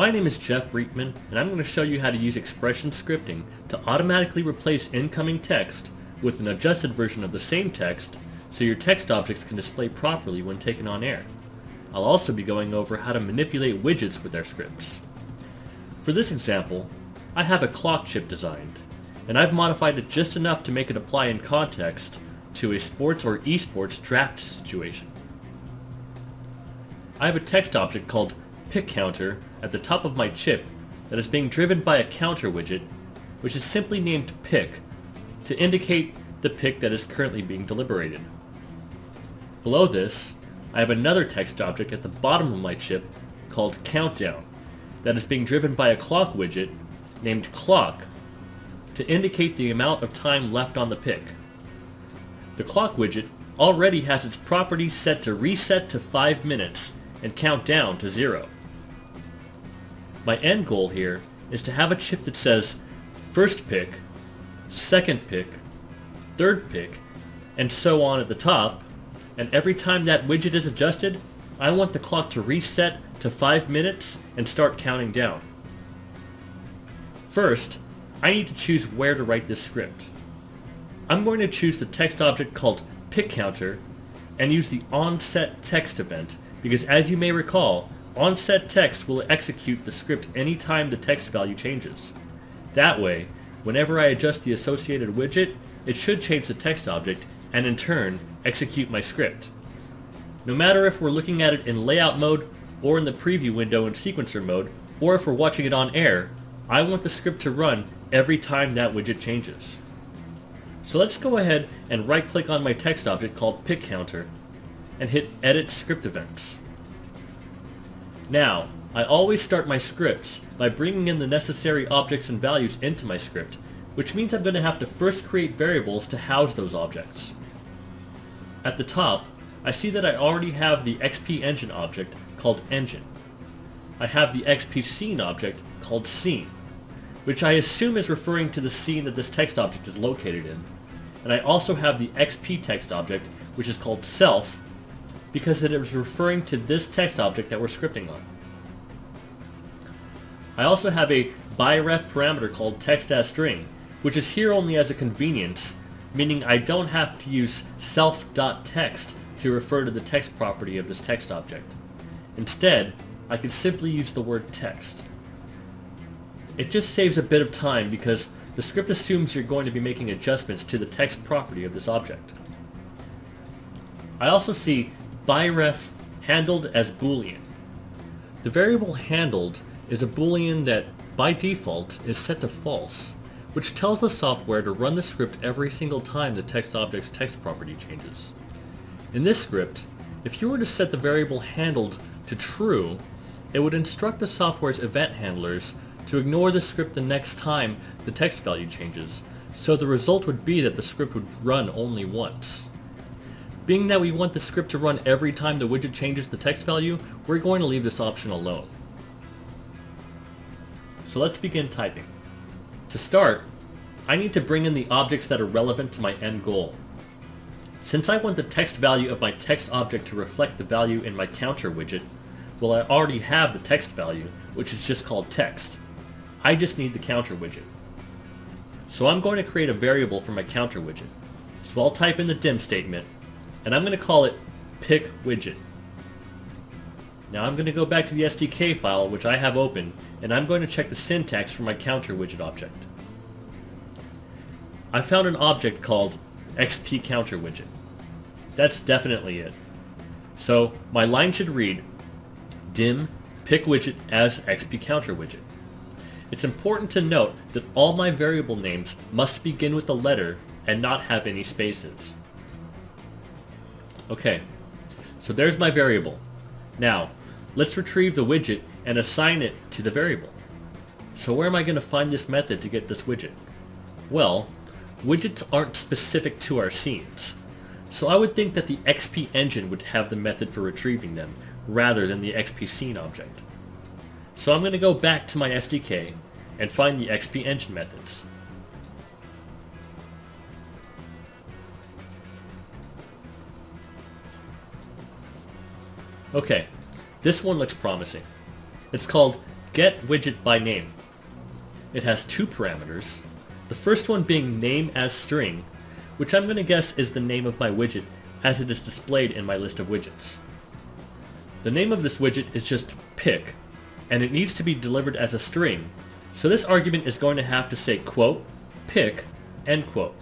My name is Jeff Breitman, and I'm going to show you how to use XPression scripting to automatically replace incoming text with an adjusted version of the same text so your text objects can display properly when taken on air. I'll also be going over how to manipulate widgets with our scripts. For this example, I have a clock chip designed, and I've modified it just enough to make it apply in context to a sports or esports draft situation. I have a text object called pickCounter at the top of my chip that is being driven by a counter widget, which is simply named pick to indicate the pick that is currently being deliberated. Below this, I have another text object at the bottom of my chip called countdown that is being driven by a clock widget named clock to indicate the amount of time left on the pick. The clock widget already has its properties set to reset to 5 minutes and count down to 0. My end goal here is to have a chip that says first pick, second pick, third pick, and so on at the top, and every time that widget is adjusted, I want the clock to reset to 5 minutes and start counting down. First, I need to choose where to write this script. I'm going to choose the text object called pick counter and use the onSetText event because as you may recall, onSetText will execute the script anytime the text value changes. That way, whenever I adjust the associated widget, it should change the text object and in turn execute my script. No matter if we're looking at it in layout mode or in the preview window in sequencer mode, or if we're watching it on air, I want the script to run every time that widget changes. So let's go ahead and right click on my text object called pickCounter and hit Edit Script Events. Now, I always start my scripts by bringing in the necessary objects and values into my script, which means I'm going to have to first create variables to house those objects. At the top, I see that I already have the XP Engine object called Engine. I have the XP Scene object called Scene, which I assume is referring to the scene that this text object is located in. And I also have the XP text object, which is called Self, because it is referring to this text object that we're scripting on. I also have a byref parameter called text as string, which is here only as a convenience, meaning I don't have to use self.text to refer to the text property of this text object. Instead, I could simply use the word text. It just saves a bit of time because the script assumes you're going to be making adjustments to the text property of this object. I also see byref handled as boolean. The variable handled is a boolean that, by default, is set to false, which tells the software to run the script every single time the text object's text property changes. In this script, if you were to set the variable handled to true, it would instruct the software's event handlers to ignore the script the next time the text value changes, so the result would be that the script would run only once. Being that we want the script to run every time the widget changes the text value, we're going to leave this option alone. So let's begin typing. To start, I need to bring in the objects that are relevant to my end goal. Since I want the text value of my text object to reflect the value in my counter widget, well I already have the text value, which is just called text. I just need the counter widget. So I'm going to create a variable for my counter widget. So I'll type in the dim statement, and I'm going to call it pick widget. Now I'm going to go back to the SDK file, which I have open, and I'm going to check the syntax for my counter widget object. I found an object called XP counter widget. That's definitely it. So my line should read dim pick widget as XP counter widget. It's important to note that all my variable names must begin with a letter and not have any spaces. Okay, so there's my variable. Now, let's retrieve the widget and assign it to the variable. So where am I going to find this method to get this widget? Well, widgets aren't specific to our scenes. So I would think that the XP engine would have the method for retrieving them, rather than the XP scene object. So I'm going to go back to my SDK and find the XP engine methods. Okay, this one looks promising. It's called get widget by name. It has two parameters, the first one being name as string, which I'm going to guess is the name of my widget as it is displayed in my list of widgets. The name of this widget is just pick, and it needs to be delivered as a string, so this argument is going to have to say quote, pick, end quote.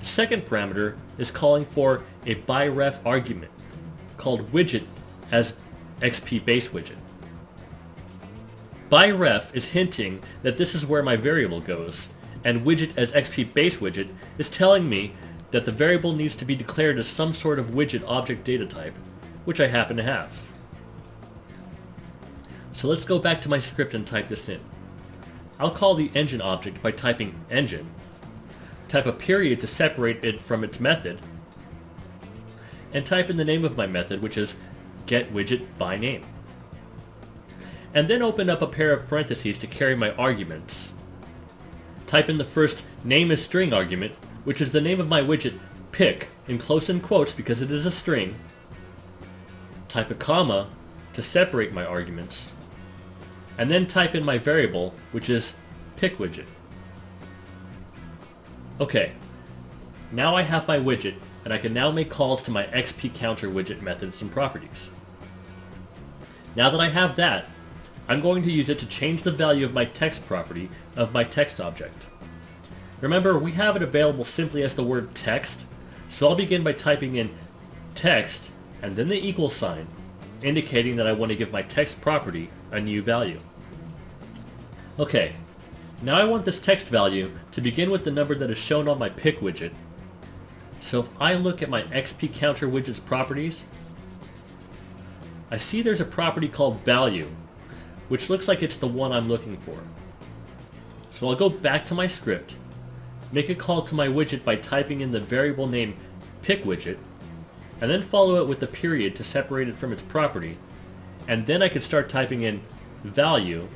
The second parameter is calling for a byref argument, called widget as XP base widget. Byref is hinting that this is where my variable goes, and widget as XP base widget is telling me that the variable needs to be declared as some sort of widget object data type, which I happen to have. So let's go back to my script and type this in. I'll call the engine object by typing engine, type a period to separate it from its method, and type in the name of my method, which is getWidgetByName. And then open up a pair of parentheses to carry my arguments. Type in the first name as string argument, which is the name of my widget pick in close in quotes because it is a string. Type a comma to separate my arguments. And then type in my variable, which is pickWidget. Okay, now I have my widget, and I can now make calls to my XP counter widget methods and properties. Now that I have that, I'm going to use it to change the value of my text property of my text object. Remember, we have it available simply as the word text, so I'll begin by typing in text and then the equal sign, indicating that I want to give my text property a new value. Okay, now I want this text value to begin with the number that is shown on my pick widget. So if I look at my XP counter widget's properties, I see there's a property called value, which looks like it's the one I'm looking for. So I'll go back to my script make a call to my widget by typing in the variable name pickWidget, and then follow it with a period to separate it from its property, and then I could start typing in value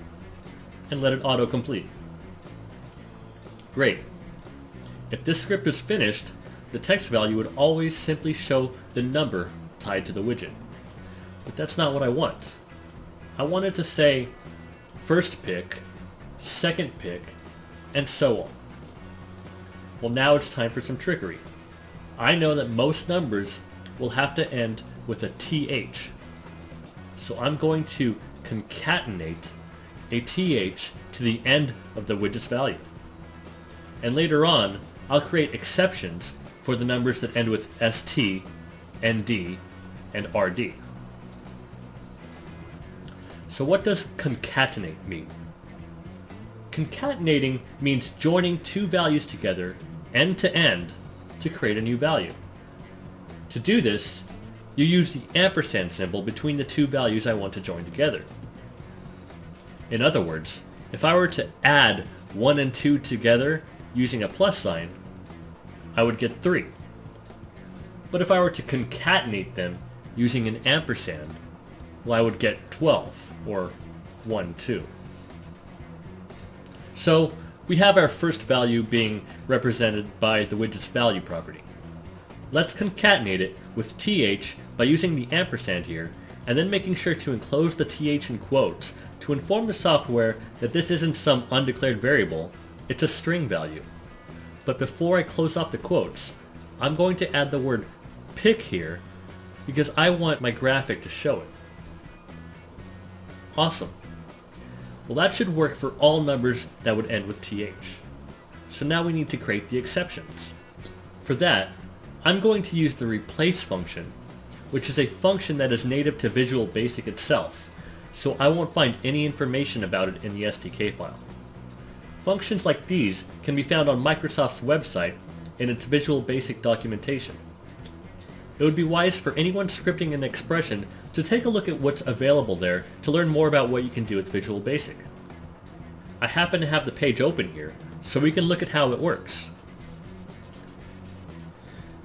and let it autocomplete. Great. If this script is finished, the text value would always simply show the number tied to the widget. But that's not what I want. I want it to say first pick, second pick, and so on. Well, now it's time for some trickery. I know that most numbers will have to end with a TH. So I'm going to concatenate a TH to the end of the widget's value. And later on, I'll create exceptions for the numbers that end with ST, ND, and RD. So what does concatenate mean? Concatenating means joining two values together end to end to create a new value. To do this, you use the ampersand symbol between the two values I want to join together. In other words, if I were to add 1 and 2 together using a plus sign, I would get 3. But if I were to concatenate them using an ampersand, well, I would get 12, or 1, 2. So we have our first value being represented by the widget's value property. Let's concatenate it with th by using the ampersand here, and then making sure to enclose the th in quotes to inform the software that this isn't some undeclared variable, it's a string value. But before I close off the quotes, I'm going to add the word pick here because I want my graphic to show it. Awesome. Well, that should work for all numbers that would end with th. So now we need to create the exceptions. For that, I'm going to use the replace function, which is a function that is native to Visual Basic itself, so I won't find any information about it in the SDK file. Functions like these can be found on Microsoft's website in its Visual Basic documentation. It would be wise for anyone scripting an XPression to take a look at what's available there to learn more about what you can do with Visual Basic. I happen to have the page open here, so we can look at how it works.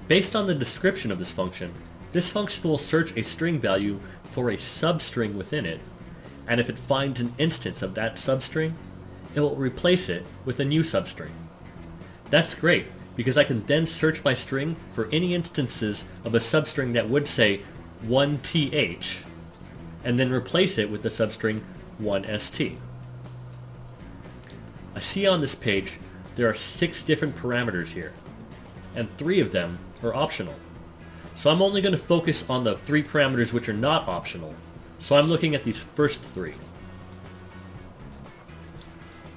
Based on the description of this function, this function will search a string value for a substring within it, and if it finds an instance of that substring, it will replace it with a new substring. That's great, because I can then search my string for any instances of a substring that would say 1th, and then replace it with the substring 1st. I see on this page there are six different parameters here, and three of them are optional. So I'm only going to focus on the three parameters which are not optional, so I'm looking at these first three.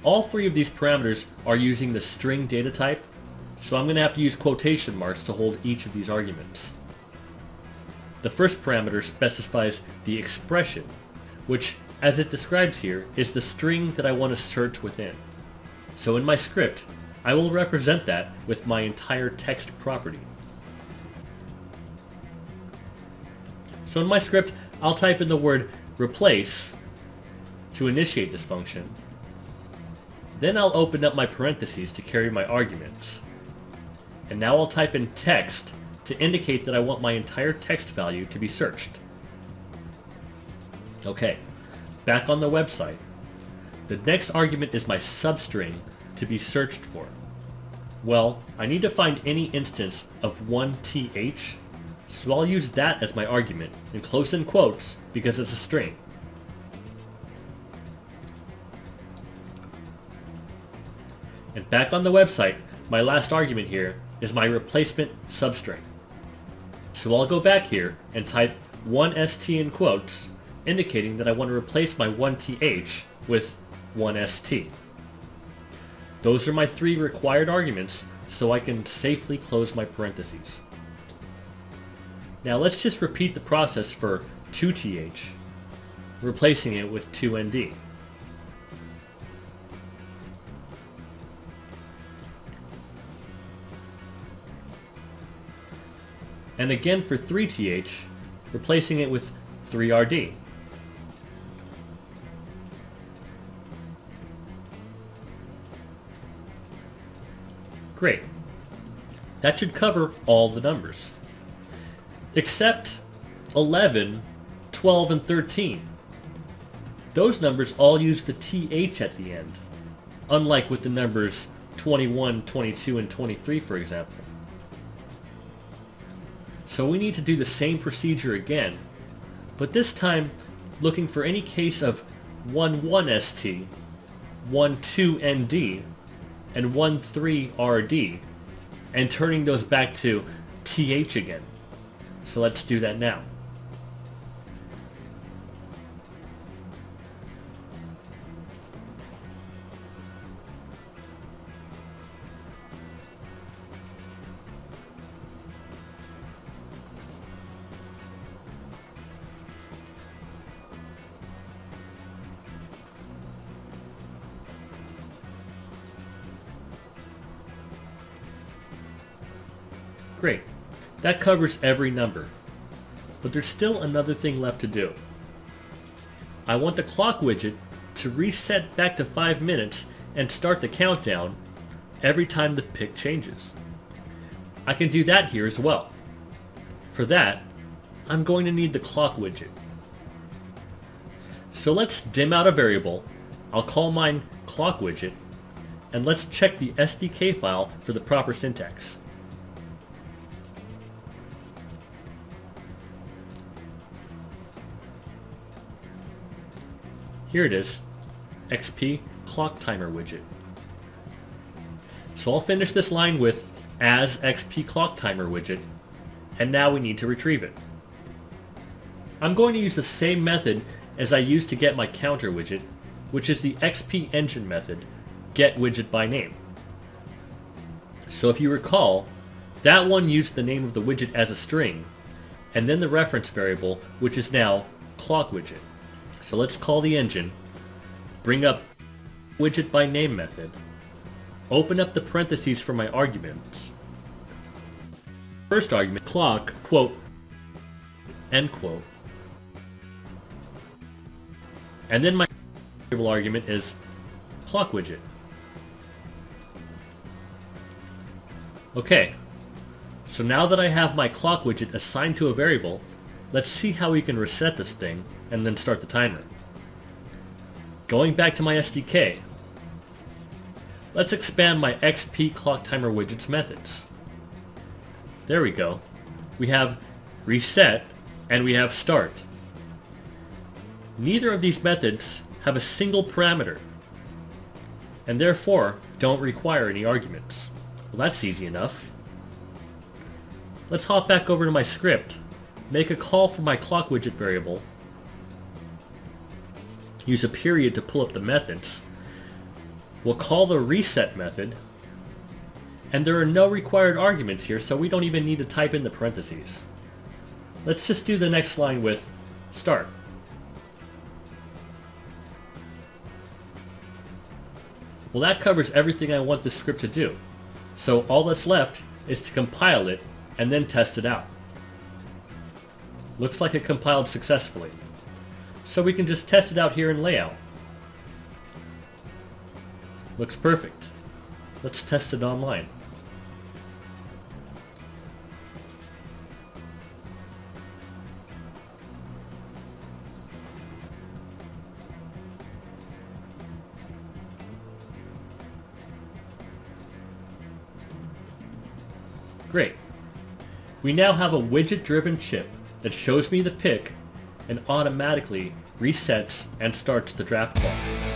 All three of these parameters are using the string data type, so I'm going to have to use quotation marks to hold each of these arguments. The first parameter specifies the expression, which, as it describes here, is the string that I want to search within. So in my script, I will represent that with my entire text property. So in my script, I'll type in the word replace to initiate this function, then I'll open up my parentheses to carry my arguments. And now I'll type in text to indicate that I want my entire text value to be searched. Okay, back on the website. The next argument is my substring to be searched for. Well, I need to find any instance of 1th, so I'll use that as my argument, in close-in quotes, because it's a string. And back on the website, my last argument here is my replacement substring. So I'll go back here and type 1st in quotes, indicating that I want to replace my 1th with 1st. Those are my three required arguments so I can safely close my parentheses. Now let's just repeat the process for 2th, replacing it with 2nd. And again for 3th, replacing it with 3rd. Great. That should cover all the numbers. Except 11, 12, and 13. Those numbers all use the th at the end, unlike with the numbers 21, 22, and 23, for example. So we need to do the same procedure again, but this time looking for any case of 11ST, 12ND, and 13RD, and turning those back to TH again. So let's do that now. That covers every number. But there's still another thing left to do. I want the clock widget to reset back to 5 minutes and start the countdown every time the pick changes. I can do that here as well. For that, I'm going to need the clock widget. So let's dim out a variable. I'll call mine clock widget, and let's check the SDK file for the proper syntax. Here it is, XP clock timer widget. So I'll finish this line with as XP clock timer widget, and now we need to retrieve it. I'm going to use the same method as I used to get my counter widget, which is the XP engine method, get widget by name. So if you recall, that one used the name of the widget as a string, and then the reference variable, which is now clock widget. So let's call the engine, bring up widget by name method, open up the parentheses for my arguments. First argument, clock, quote, end quote. And then my variable argument is clock widget. Okay, so now that I have my clock widget assigned to a variable, let's see how we can reset this thing and then start the timer. Going back to my SDK, let's expand my XP clock timer widget's methods. There we go. We have reset and we have start. neither of these methods have a single parameter, and therefore don't require any arguments. Well, that's easy enough. Let's hop back over to my script, make a call for my clock widget variable, use a period to pull up the methods. We'll call the reset method, and there are no required arguments here, so we don't even need to type in the parentheses. Let's just do the next line with start. Well, that covers everything I want this script to do. So all that's left is to compile it and then test it out. Looks like it compiled successfully. So we can just test it out here in layout. Looks perfect. Let's test it online. Great. We now have a widget-driven chip that shows me the pick and automatically resets and starts the draft clock.